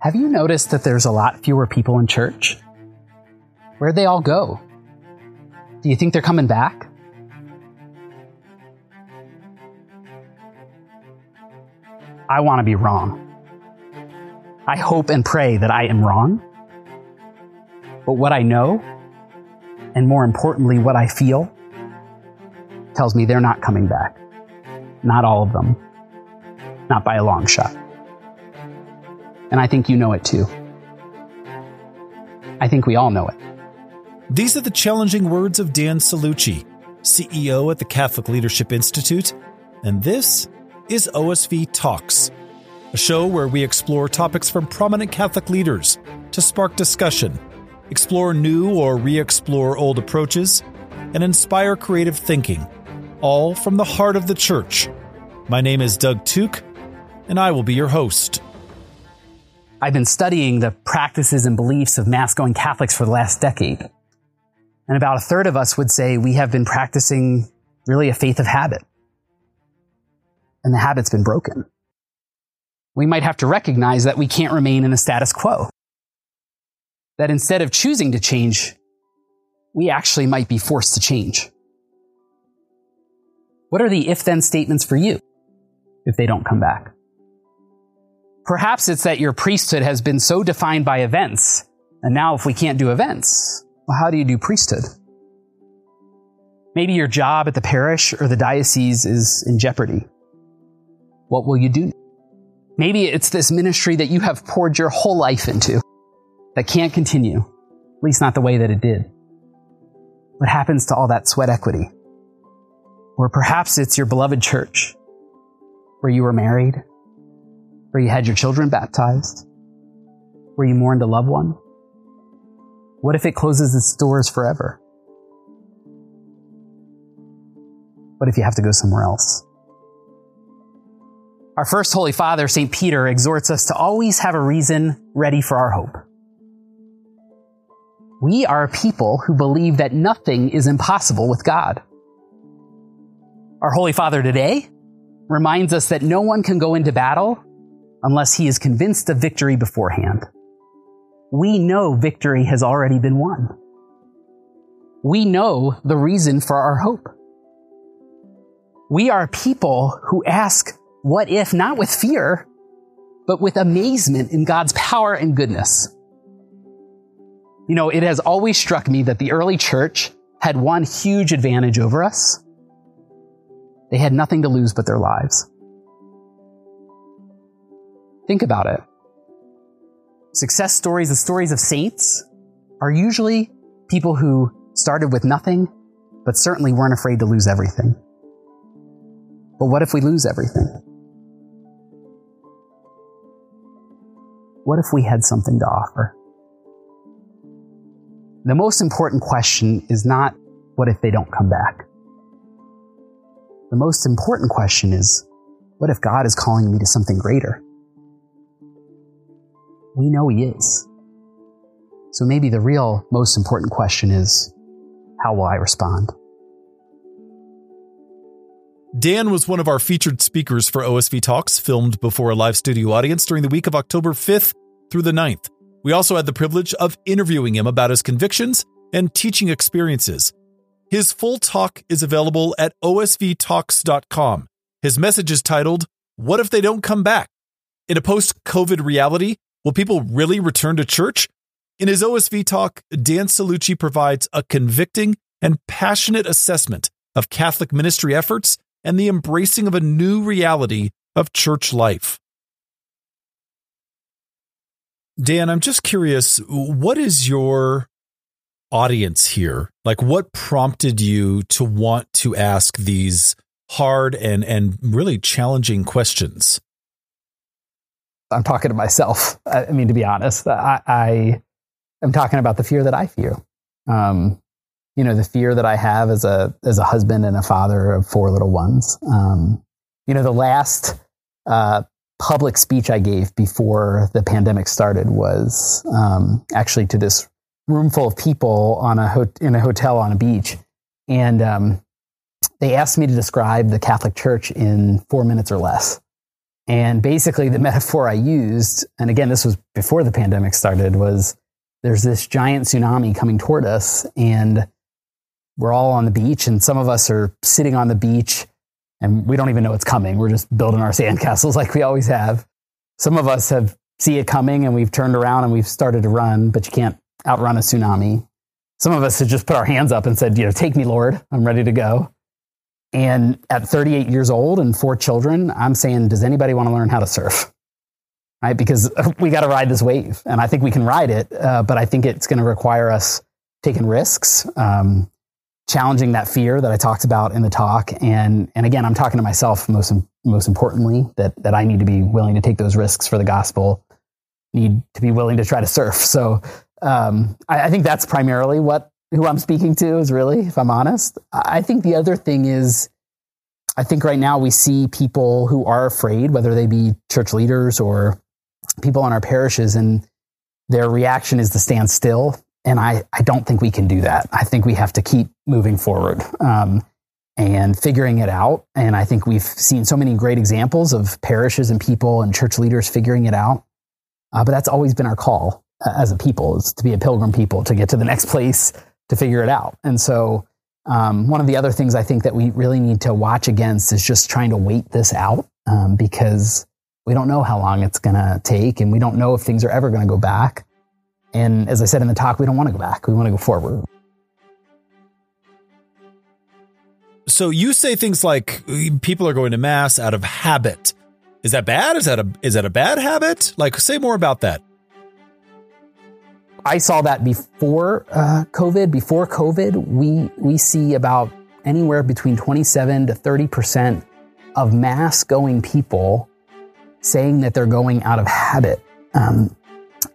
Have you noticed that there's a lot fewer people in church? Where'd they all go? Do you think they're coming back? I want to be wrong. I hope and pray that I am wrong. But what I know, and more importantly, what I feel, tells me they're not coming back. Not all of them. Not by a long shot. And I think you know it too. I think we all know it. These are the challenging words of Dan Cellucci, CEO at the Catholic Leadership Institute, and this is OSV Talks, a show where we explore topics from prominent Catholic leaders to spark discussion, explore new or re explore old approaches, and inspire creative thinking, all from the heart of the church. My name is Doug Tooke, and I will be your host. I've been studying the practices and beliefs of mass going Catholics for the last decade. And about a third of us would say we have been practicing really a faith of habit and the habit's been broken. We might have to recognize that we can't remain in the status quo. That instead of choosing to change, we actually might be forced to change. What are the if then statements for you if they don't come back? Perhaps it's that your priesthood has been so defined by events, and now if we can't do events, well, how do you do priesthood? Maybe your job at the parish or the diocese is in jeopardy. What will you do? Maybe it's this ministry that you have poured your whole life into that can't continue, at least not the way that it did. What happens to all that sweat equity? Or perhaps it's your beloved church where you were married, where you had your children baptized, where you mourned a loved one. What if it closes its doors forever? What if you have to go somewhere else? Our first Holy Father, St. Peter, exhorts us to always have a reason ready for our hope. We are a people who believe that nothing is impossible with God. Our Holy Father today reminds us that no one can go into battle unless he is convinced of victory beforehand. We know victory has already been won. We know the reason for our hope. We are people who ask what if not with fear, but with amazement in God's power and goodness? You know, it has always struck me that the early church had one huge advantage over us. They had nothing to lose but their lives. Think about it. Success stories, the stories of saints, are usually people who started with nothing, but certainly weren't afraid to lose everything. But what if we lose everything? What if we had something to offer? The most important question is not what if they don't come back? The most important question is what if God is calling me to something greater? We know He is. So maybe the real most important question is how will I respond? Dan was one of our featured speakers for OSV Talks, filmed before a live studio audience during the week of October 5th through the 9th. We also had the privilege of interviewing him about his convictions and teaching experiences. His full talk is available at osvtalks.com. His message is titled, What if they don't come back? In a post COVID reality, will people really return to church? In his OSV talk, Dan Cellucci provides a convicting and passionate assessment of Catholic ministry efforts and the embracing of a new reality of church life. Dan, I'm just curious, what is your audience here? Like what prompted you to want to ask these hard and and really challenging questions? I'm talking to myself. I mean, to be honest, I, I am talking about the fear that I fear. Um, you know, the fear that I have as a as a husband and a father of four little ones. Um, you know, the last uh, public speech I gave before the pandemic started was um, actually to this room full of people on a ho- in a hotel on a beach, and um, they asked me to describe the Catholic Church in four minutes or less. And basically, the metaphor I used, and again, this was before the pandemic started, was there's this giant tsunami coming toward us, and we're all on the beach, and some of us are sitting on the beach, and we don't even know it's coming. We're just building our sandcastles like we always have. Some of us have see it coming, and we've turned around and we've started to run, but you can't outrun a tsunami. Some of us have just put our hands up and said, you know, take me, Lord, I'm ready to go. And at 38 years old and four children, I'm saying, does anybody want to learn how to surf? Right? Because we got to ride this wave. And I think we can ride it, uh, but I think it's going to require us taking risks, um, challenging that fear that I talked about in the talk. And, and again, I'm talking to myself most, most importantly that, that I need to be willing to take those risks for the gospel, need to be willing to try to surf. So um, I, I think that's primarily what who I'm speaking to is really, if I'm honest. I think the other thing is, I think right now we see people who are afraid, whether they be church leaders or people in our parishes, and their reaction is to stand still. And I, I don't think we can do that. I think we have to keep moving forward um, and figuring it out. And I think we've seen so many great examples of parishes and people and church leaders figuring it out. Uh, but that's always been our call uh, as a people is to be a pilgrim people, to get to the next place to figure it out. And so, um, one of the other things I think that we really need to watch against is just trying to wait this out um, because we don't know how long it's going to take and we don't know if things are ever going to go back. And as I said in the talk, we don't want to go back. We want to go forward. So you say things like people are going to mass out of habit. Is that bad? Is that a is that a bad habit? Like say more about that. I saw that before uh, COVID. Before COVID, we we see about anywhere between 27 to 30 percent of mass going people saying that they're going out of habit. Um,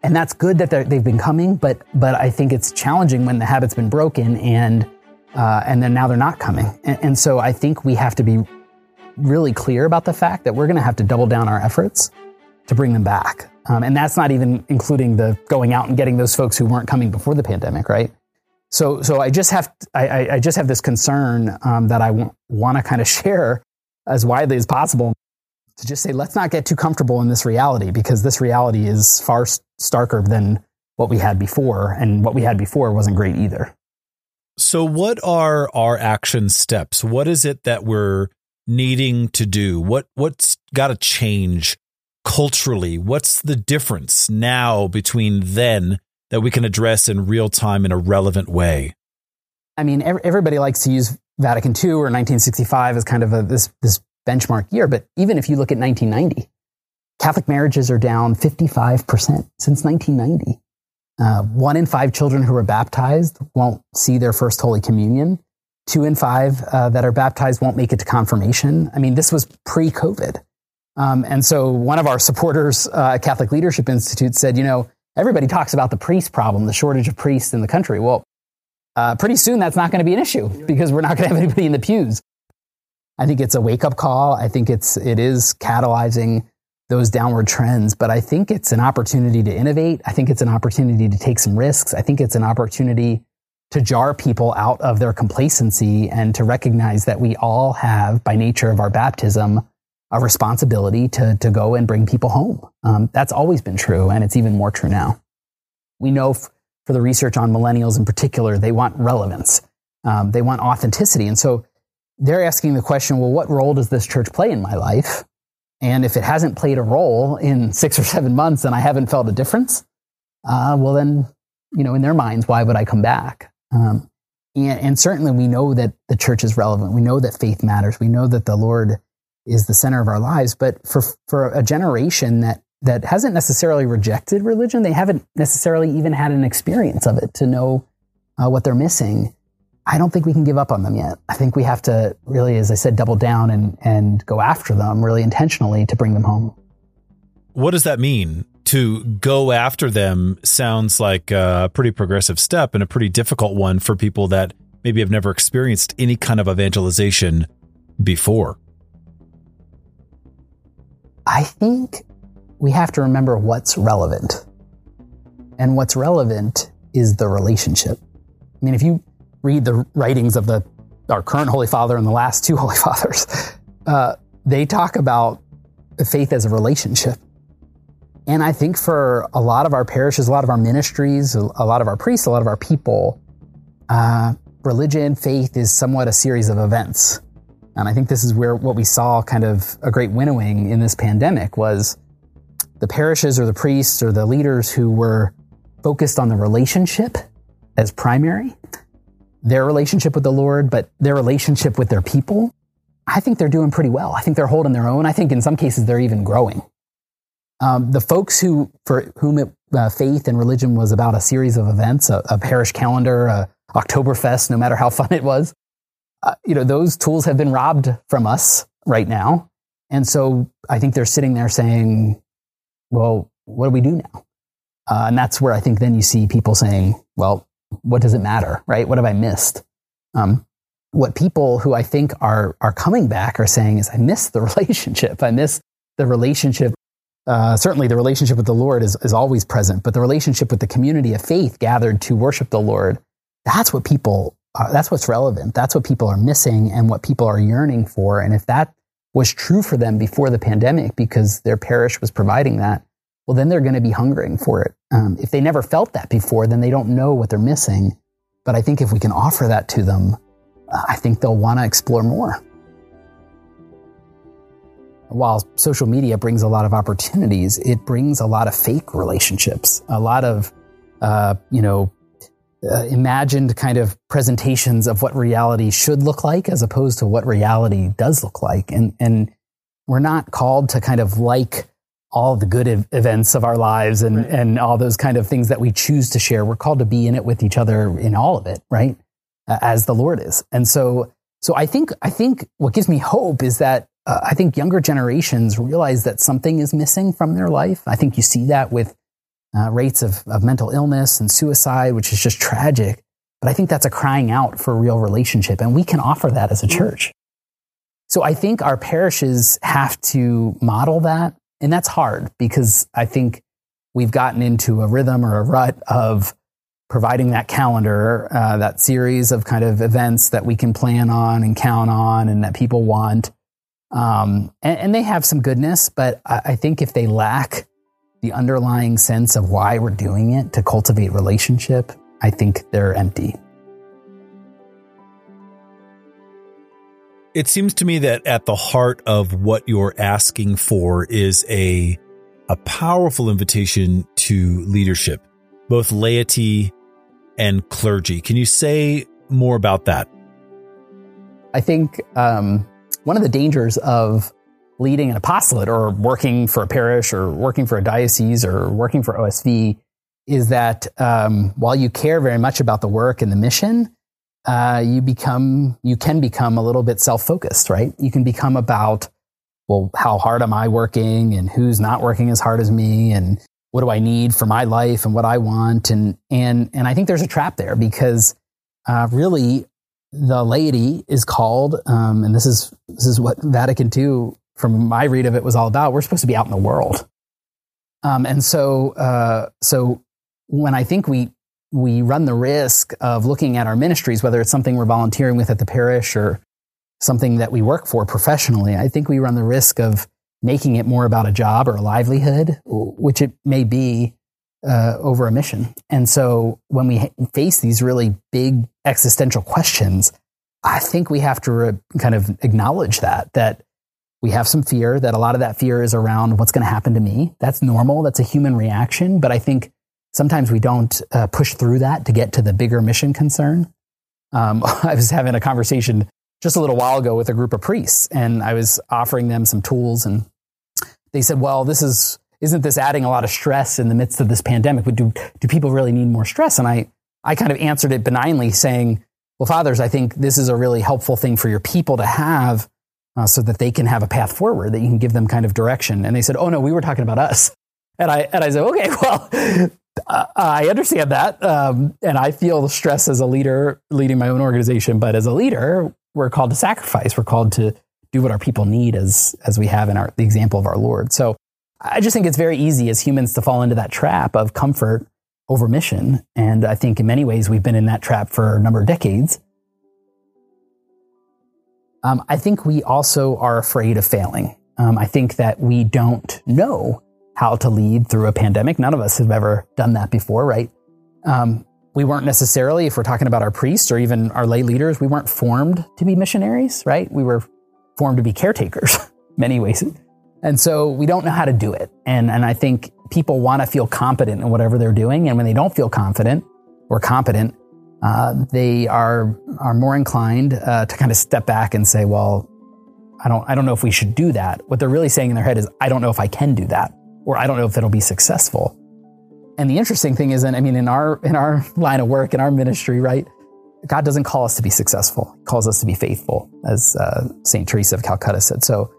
and that's good that they've been coming, but but I think it's challenging when the habit's been broken and uh, and then now they're not coming. And, and so I think we have to be really clear about the fact that we're going to have to double down our efforts to bring them back. Um, and that's not even including the going out and getting those folks who weren't coming before the pandemic, right? So, so I just have I, I just have this concern um, that I w- want to kind of share as widely as possible to just say let's not get too comfortable in this reality because this reality is far starker than what we had before, and what we had before wasn't great either. So, what are our action steps? What is it that we're needing to do? What what's got to change culturally? What's the difference now between then that we can address in real time in a relevant way? I mean, everybody likes to use Vatican II or 1965 as kind of a, this, this benchmark year, but even if you look at 1990, Catholic marriages are down 55% since 1990. Uh, one in five children who are baptized won't see their first Holy Communion. Two in five uh, that are baptized won't make it to confirmation. I mean, this was pre COVID. Um, and so one of our supporters uh, Catholic Leadership Institute said, you know, everybody talks about the priest problem, the shortage of priests in the country. Well, uh, pretty soon that's not going to be an issue because we're not going to have anybody in the pews. I think it's a wake up call. I think it's it is catalyzing those downward trends, but I think it's an opportunity to innovate. I think it's an opportunity to take some risks. I think it's an opportunity to jar people out of their complacency and to recognize that we all have, by nature of our baptism, a responsibility to, to go and bring people home. Um, that's always been true, and it's even more true now. We know f- for the research on millennials in particular, they want relevance, um, they want authenticity. And so they're asking the question well, what role does this church play in my life? And if it hasn't played a role in six or seven months and I haven't felt a difference, uh, well, then, you know, in their minds, why would I come back? Um, and, and certainly we know that the church is relevant. We know that faith matters. We know that the Lord is the center of our lives. But for for a generation that that hasn't necessarily rejected religion, they haven't necessarily even had an experience of it to know uh, what they're missing. I don't think we can give up on them yet. I think we have to really, as I said, double down and and go after them really intentionally to bring them home. What does that mean? To go after them sounds like a pretty progressive step and a pretty difficult one for people that maybe have never experienced any kind of evangelization before. I think we have to remember what's relevant. And what's relevant is the relationship. I mean, if you read the writings of the our current Holy Father and the last two Holy Fathers, uh, they talk about faith as a relationship. And I think for a lot of our parishes, a lot of our ministries, a lot of our priests, a lot of our people, uh, religion, faith is somewhat a series of events. And I think this is where what we saw kind of a great winnowing in this pandemic was the parishes or the priests or the leaders who were focused on the relationship as primary, their relationship with the Lord, but their relationship with their people. I think they're doing pretty well. I think they're holding their own. I think in some cases they're even growing. Um, the folks who, for whom it, uh, faith and religion was about a series of events, a, a parish calendar, a Oktoberfest, no matter how fun it was, uh, you know, those tools have been robbed from us right now. And so I think they're sitting there saying, well, what do we do now? Uh, and that's where I think then you see people saying, well, what does it matter, right? What have I missed? Um, what people who I think are, are coming back are saying is, I miss the relationship. I miss the relationship. Uh, certainly, the relationship with the Lord is, is always present, but the relationship with the community of faith gathered to worship the Lord, that's what people, uh, that's what's relevant. That's what people are missing and what people are yearning for. And if that was true for them before the pandemic because their parish was providing that, well, then they're going to be hungering for it. Um, if they never felt that before, then they don't know what they're missing. But I think if we can offer that to them, uh, I think they'll want to explore more. While social media brings a lot of opportunities, it brings a lot of fake relationships, a lot of, uh, you know, uh, imagined kind of presentations of what reality should look like as opposed to what reality does look like. And, and we're not called to kind of like all the good ev- events of our lives and, right. and all those kind of things that we choose to share. We're called to be in it with each other in all of it, right? Uh, as the Lord is. And so, so I think, I think what gives me hope is that uh, I think younger generations realize that something is missing from their life. I think you see that with uh, rates of, of mental illness and suicide, which is just tragic. But I think that's a crying out for a real relationship. And we can offer that as a mm-hmm. church. So I think our parishes have to model that and that's hard because I think we've gotten into a rhythm or a rut of providing that calendar, uh, that series of kind of events that we can plan on and count on and that people want. Um, and, and, they have some goodness, but I, I think if they lack the underlying sense of why we're doing it to cultivate relationship, I think they're empty. it seems to me that at the heart of what you're asking for is a a powerful invitation to leadership, both laity and clergy. Can you say more about that? I think um, one of the dangers of leading an apostolate or working for a parish or working for a diocese or working for OSV is that um, while you care very much about the work and the mission, uh, you become you can become a little bit self-focused right? You can become about well how hard am i working and who's not working as hard as me and what do i need for my life and what i want? And and and i think there's a trap there because uh, really the laity is called um, and this is this is what vatican ii from my read of it was all about we're supposed to be out in the world um, and so uh, so when i think we we run the risk of looking at our ministries, whether it's something we're volunteering with at the parish or something that we work for professionally. I think we run the risk of making it more about a job or a livelihood, which it may be uh, over a mission. And so when we face these really big existential questions, I think we have to re- kind of acknowledge that, that we have some fear, that a lot of that fear is around what's going to happen to me. That's normal. That's a human reaction. But I think sometimes we don't uh, push through that to get to the bigger mission concern. Um, I was having a conversation just a little while ago with a group of priests, and I was offering them some tools, and they said, "Well, this is isn't this adding a lot of stress in the midst of this pandemic? But do do people really need more stress?" And I I kind of answered it benignly, saying, "Well, fathers, I think this is a really helpful thing for your people to have." Uh, so that they can have a path forward, that you can give them kind of direction. And they said, "Oh no, we were talking about us." And I and I said, "Okay, well, I understand that, um, and I feel the stress as a leader leading my own organization. But as a leader, we're called to sacrifice. We're called to do what our people need, as as we have in our the example of our Lord. So I just think it's very easy as humans to fall into that trap of comfort over mission, and I think in many ways we've been in that trap for a number of decades. Um, I think we also are afraid of failing. Um, I think that we don't know how to lead through a pandemic. None of us have ever done that before, right? Um, we weren't necessarily, if we're talking about our priests or even our lay leaders, we weren't formed to be missionaries, right? We were formed to be caretakers, many ways. And so we don't know how to do it. And, and I think people want to feel competent in whatever they're doing. And when they don't feel confident or competent, uh, they are are more inclined uh, to kind of step back and say, "Well, I don't I don't know if we should do that." What they're really saying in their head is, "I don't know if I can do that," or "I don't know if it'll be successful." And the interesting thing is, and I mean, in our in our line of work in our ministry, right? God doesn't call us to be successful; He calls us to be faithful, as uh, Saint Teresa of Calcutta said. So,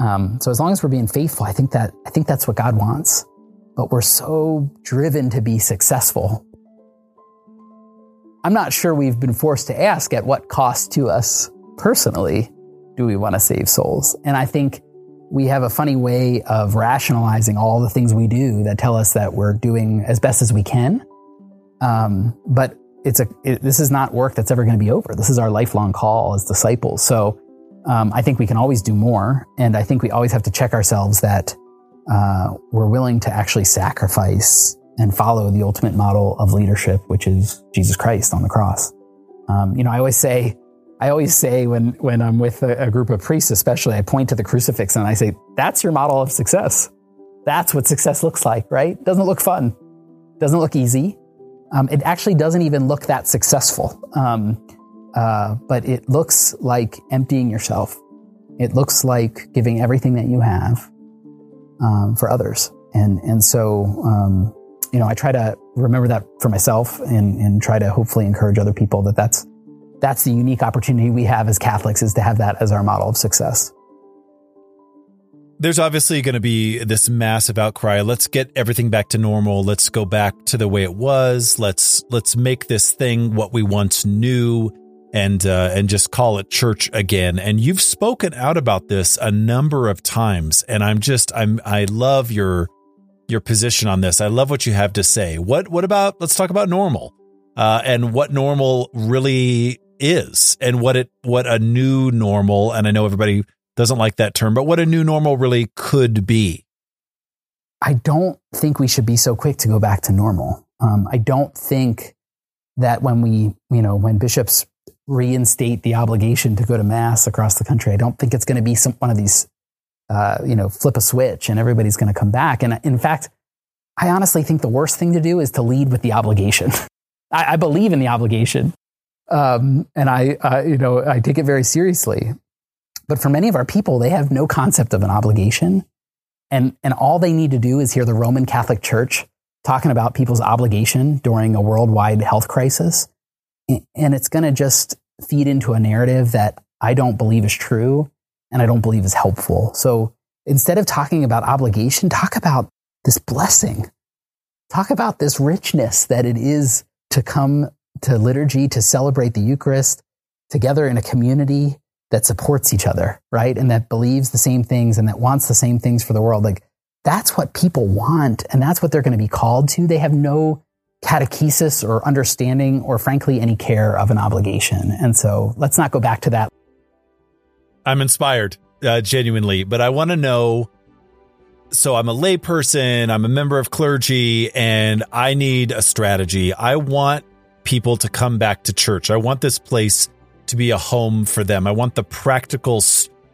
um, so as long as we're being faithful, I think that I think that's what God wants. But we're so driven to be successful I'm not sure we've been forced to ask at what cost to us personally do we want to save souls. And I think we have a funny way of rationalizing all the things we do that tell us that we're doing as best as we can. Um, but it's a it, this is not work that's ever going to be over. This is our lifelong call as disciples. So um, I think we can always do more, and I think we always have to check ourselves that uh, we're willing to actually sacrifice and follow the ultimate model of leadership, which is Jesus Christ on the cross. Um, you know, I always say, I always say when when I'm with a, a, group of priests, especially, I point to the crucifix and I say, "That's your model of success. That's what success looks like, right? Doesn't look fun, doesn't look easy. Um, it actually doesn't even look that successful. Um, uh, but it looks like emptying yourself. It looks like giving everything that you have um, for others. And and so um, you know, I try to remember that for myself and, and try to hopefully encourage other people that that's, that's the unique opportunity we have as Catholics is to have that as our model of success. There's obviously going to be this massive outcry. Let's get everything back to normal. Let's go back to the way it was. Let's let's make this thing what we once knew and uh, and just call it church again. And you've spoken out about this a number of times, and I'm just I'm I love your your position on this. I love what you have to say. What what about let's talk about normal. Uh, and what normal really is and what it what a new normal and I know everybody doesn't like that term, but what a new normal really could be. I don't think we should be so quick to go back to normal. Um, I don't think that when we, you know, when bishops reinstate the obligation to go to mass across the country, I don't think it's going to be some one of these uh, you know, flip a switch and everybody's going to come back. And in fact, I honestly think the worst thing to do is to lead with the obligation. I, I, believe in the obligation, um, and I, uh, you know, I take it very seriously. But for many of our people, they have no concept of an obligation, and and all they need to do is hear the Roman Catholic Church talking about people's obligation during a worldwide health crisis, and it's going to just feed into a narrative that I don't believe is true and I don't believe is helpful. So instead of talking about obligation, talk about this blessing. Talk about this richness that it is to come to liturgy, to celebrate the Eucharist together in a community that supports each other, right? And that believes the same things and that wants the same things for the world. Like that's what people want. And that's what they're going to be called to. They have no catechesis or understanding or frankly any care of an obligation. And so let's not go back to that I'm inspired, uh, genuinely, but I want to know. So I'm a layperson, I'm a member of clergy, and I need a strategy. I want people to come back to church. I want this place to be a home for them. I want the practical,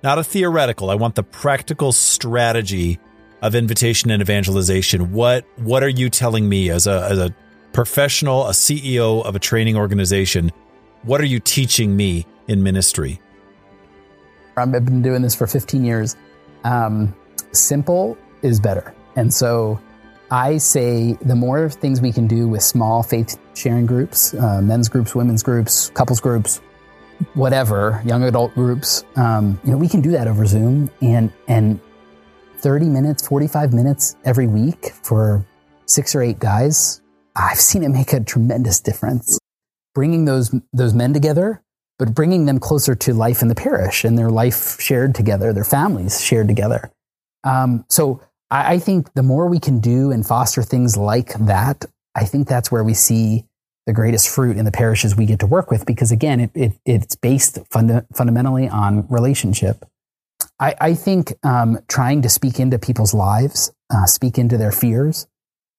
not a theoretical. I want the practical strategy of invitation and evangelization. What what are you telling me as a as a professional, a CEO of a training organization? What are you teaching me in ministry? I've been doing this for 15 years. Um, simple is better. And so I say the more things we can do with small faith sharing groups, uh, men's groups, women's groups, couples groups, whatever, young adult groups, um, you know, we can do that over Zoom and, and 30 minutes, 45 minutes every week for six or eight guys. I've seen it make a tremendous difference. Bringing those, those men together but bringing them closer to life in the parish and their life shared together, their families shared together. Um, so I, I, think the more we can do and foster things like that, I think that's where we see the greatest fruit in the parishes we get to work with because again, it, it it's based funda- fundamentally on relationship. I, I think um, trying to speak into people's lives, uh, speak into their fears,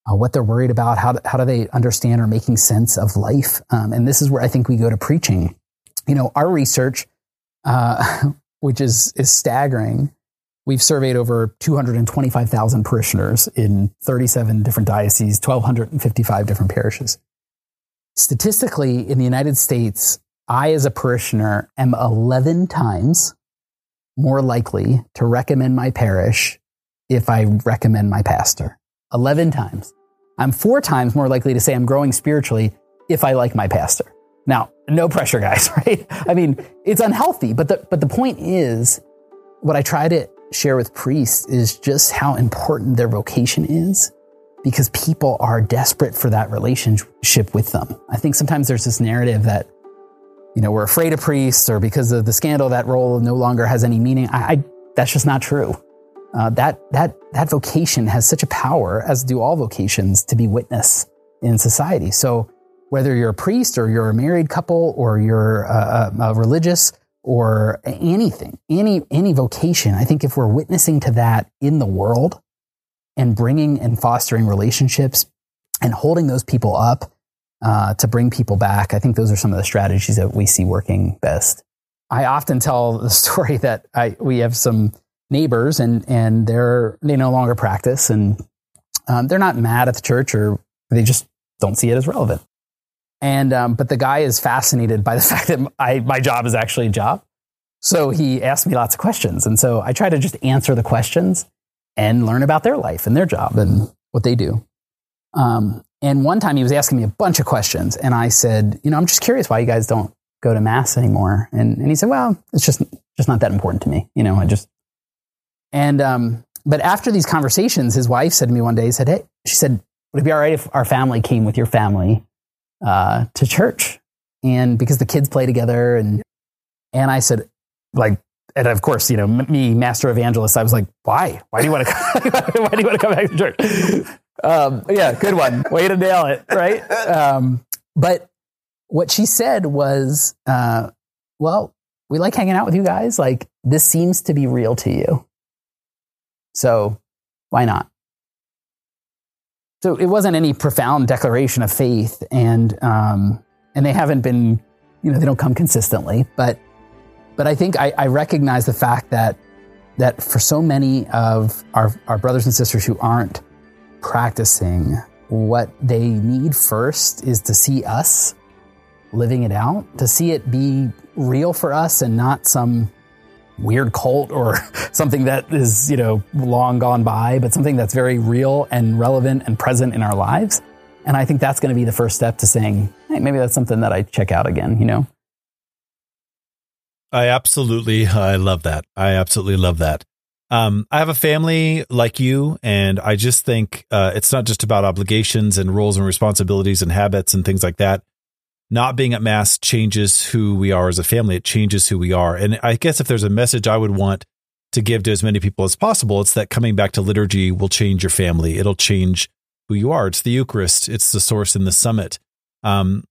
uh, what they're worried about, how do, how do they understand or making sense of life, um, and this is where I think we go to preaching. You know, our research, uh, which is is staggering. We've surveyed over 225,000 parishioners in 37 different dioceses, 1,255 different parishes. Statistically, in the United States, I, as a parishioner, am 11 times more likely to recommend my parish if I recommend my pastor. 11 times. I'm four times more likely to say I'm growing spiritually if I like my pastor. Now, no pressure, guys, right? I mean, it's unhealthy, but the, but the point is, what I try to share with priests is just how important their vocation is because people are desperate for that relationship with them. I think sometimes there's this narrative that you know, we're afraid of priests or because of the scandal, that role no longer has any meaning. I, I that's just not true. Uh, that, that, that vocation has such a power, as do all vocations, to be witness in society. So whether you're a priest or you're a married couple or you're a, religious or anything, any, any vocation, I think if we're witnessing to that in the world and bringing and fostering relationships and holding those people up uh, to bring people back. I think those are some of the strategies that we see working best. I often tell the story that I, we have some neighbors and, and they're, they no longer practice and um, they're not mad at the church or they just don't see it as relevant. And, um, but the guy is fascinated by the fact that I, my job is actually a job. So he asked me lots of questions. And so I try to just answer the questions and learn about their life and their job and what they do. Um, and one time he was asking me a bunch of questions, and I said, you know, I'm just curious why you guys don't go to mass anymore. And, and he said, well, it's just just not that important to me. You know, I just and um, but after these conversations, his wife said to me one day, he said, hey, she said, would it be all right if our family came with your family uh, to church? And because the kids play together, and and I said, like, and of course, you know, me, master evangelist, I was like, why? Why do you want to? why do you want to come back to church? Um, yeah, good one. Way to nail it, right? Um, but what she said was, uh, well, we like hanging out with you guys. Like, this seems to be real to you. So why not? So it wasn't any profound declaration of faith, and um, and they haven't been, you know, they don't come consistently. But but I think I, I recognize the fact that that for so many of our, our brothers and sisters who aren't practicing, what they need first is to see us living it out, to see it be real for us and not some weird cult or something that is, you know, long gone by, but something that's very real and relevant and present in our lives. And I think that's going to be the first step to saying, hey, maybe that's something that I check out again, you know? I absolutely, I love that. I absolutely love that. Um, I have a family like you, and I just think uh, it's not just about obligations and roles and responsibilities and habits and things like that. Not being at mass changes who we are as a family. It changes who we are. And I guess if there's a message I would want to give to as many people as possible, it's that coming back to liturgy will change your family. It'll change who you are. It's the Eucharist. It's the source and the summit. Um,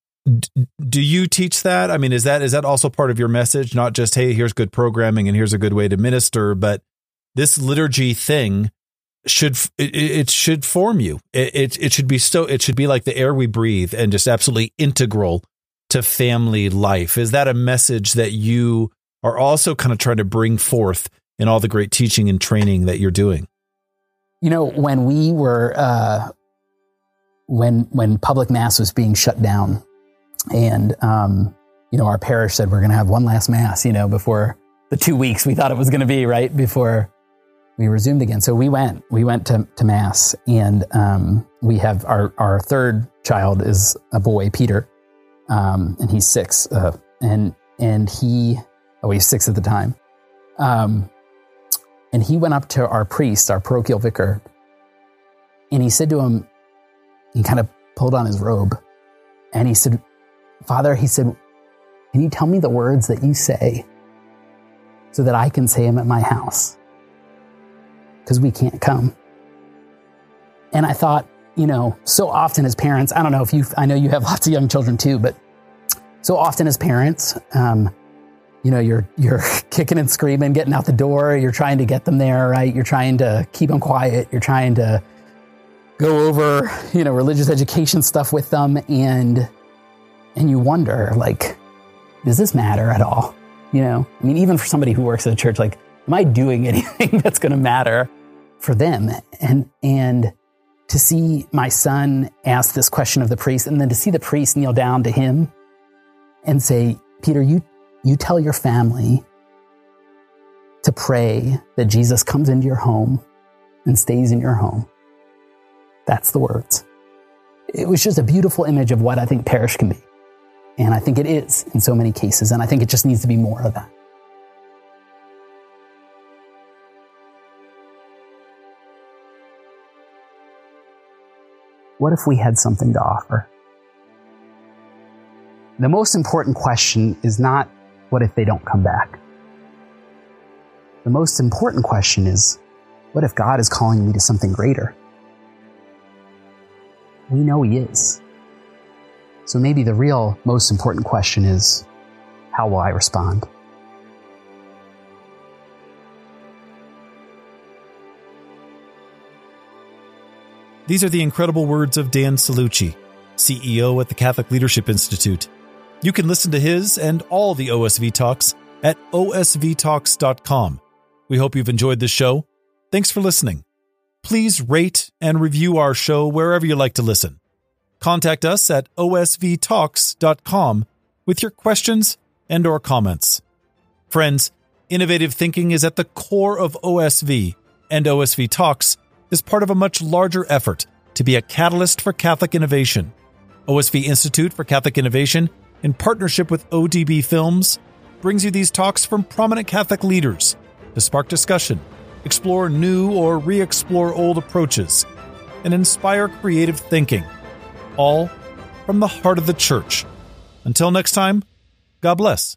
do you teach that? I mean, is that is that also part of your message? Not just hey, here's good programming and here's a good way to minister, but this liturgy thing should it, should form you. It, it, it should be so it should be like the air we breathe and just absolutely integral to family life. Is that a message that you are also kind of trying to bring forth in all the great teaching and training that you're doing? You know, when we were uh, when when public mass was being shut down, and um, you know, our parish said we're going to have one last mass, you know, before the two weeks we thought it was going to be right before we resumed again. So we went, we went to, to mass and, um, we have our, our third child is a boy, Peter. Um, and he's six, uh, and, and he, oh, he's six at the time. Um, and he went up to our priest, our parochial vicar, and he said to him, he kind of pulled on his robe and he said, Father, he said, can you tell me the words that you say so that I can say them at my house? because we can't come. And I thought, you know, so often as parents, I don't know if you, I know you have lots of young children too, but so often as parents, um, you know, you're you're kicking and screaming, getting out the door. You're trying to get them there, right? You're trying to keep them quiet. You're trying to go over, you know, religious education stuff with them, and and you wonder, like, does this matter at all? You know, I mean, even for somebody who works at a church, like, am I doing anything that's going to matter for them? And and to see my son ask this question of the priest, and then to see the priest kneel down to him and say, Peter, you you tell your family to pray that Jesus comes into your home and stays in your home. That's the words. It was just a beautiful image of what I think parish can be. And I think it is in so many cases. And I think it just needs to be more of that. What if we had something to offer? The most important question is not what if they don't come back? The most important question is what if God is calling me to something greater? We know He is. So maybe the real most important question is how will I respond? These are the incredible words of Dan Cellucci, CEO at the Catholic Leadership Institute. You can listen to his and all the OSV talks at osvtalks.com. We hope you've enjoyed this show. Thanks for listening. Please rate and review our show wherever you like to listen. Contact us at osvtalks.com with your questions and or comments. Friends, innovative thinking is at the core of OSV, and OSV Talks is part of a much larger effort to be a catalyst for Catholic innovation. OSV Institute for Catholic Innovation, in partnership with ODB Films, brings you these talks from prominent Catholic leaders to spark discussion, explore new or re explore old approaches, and inspire creative thinking all from the heart of the church. Until next time, God bless.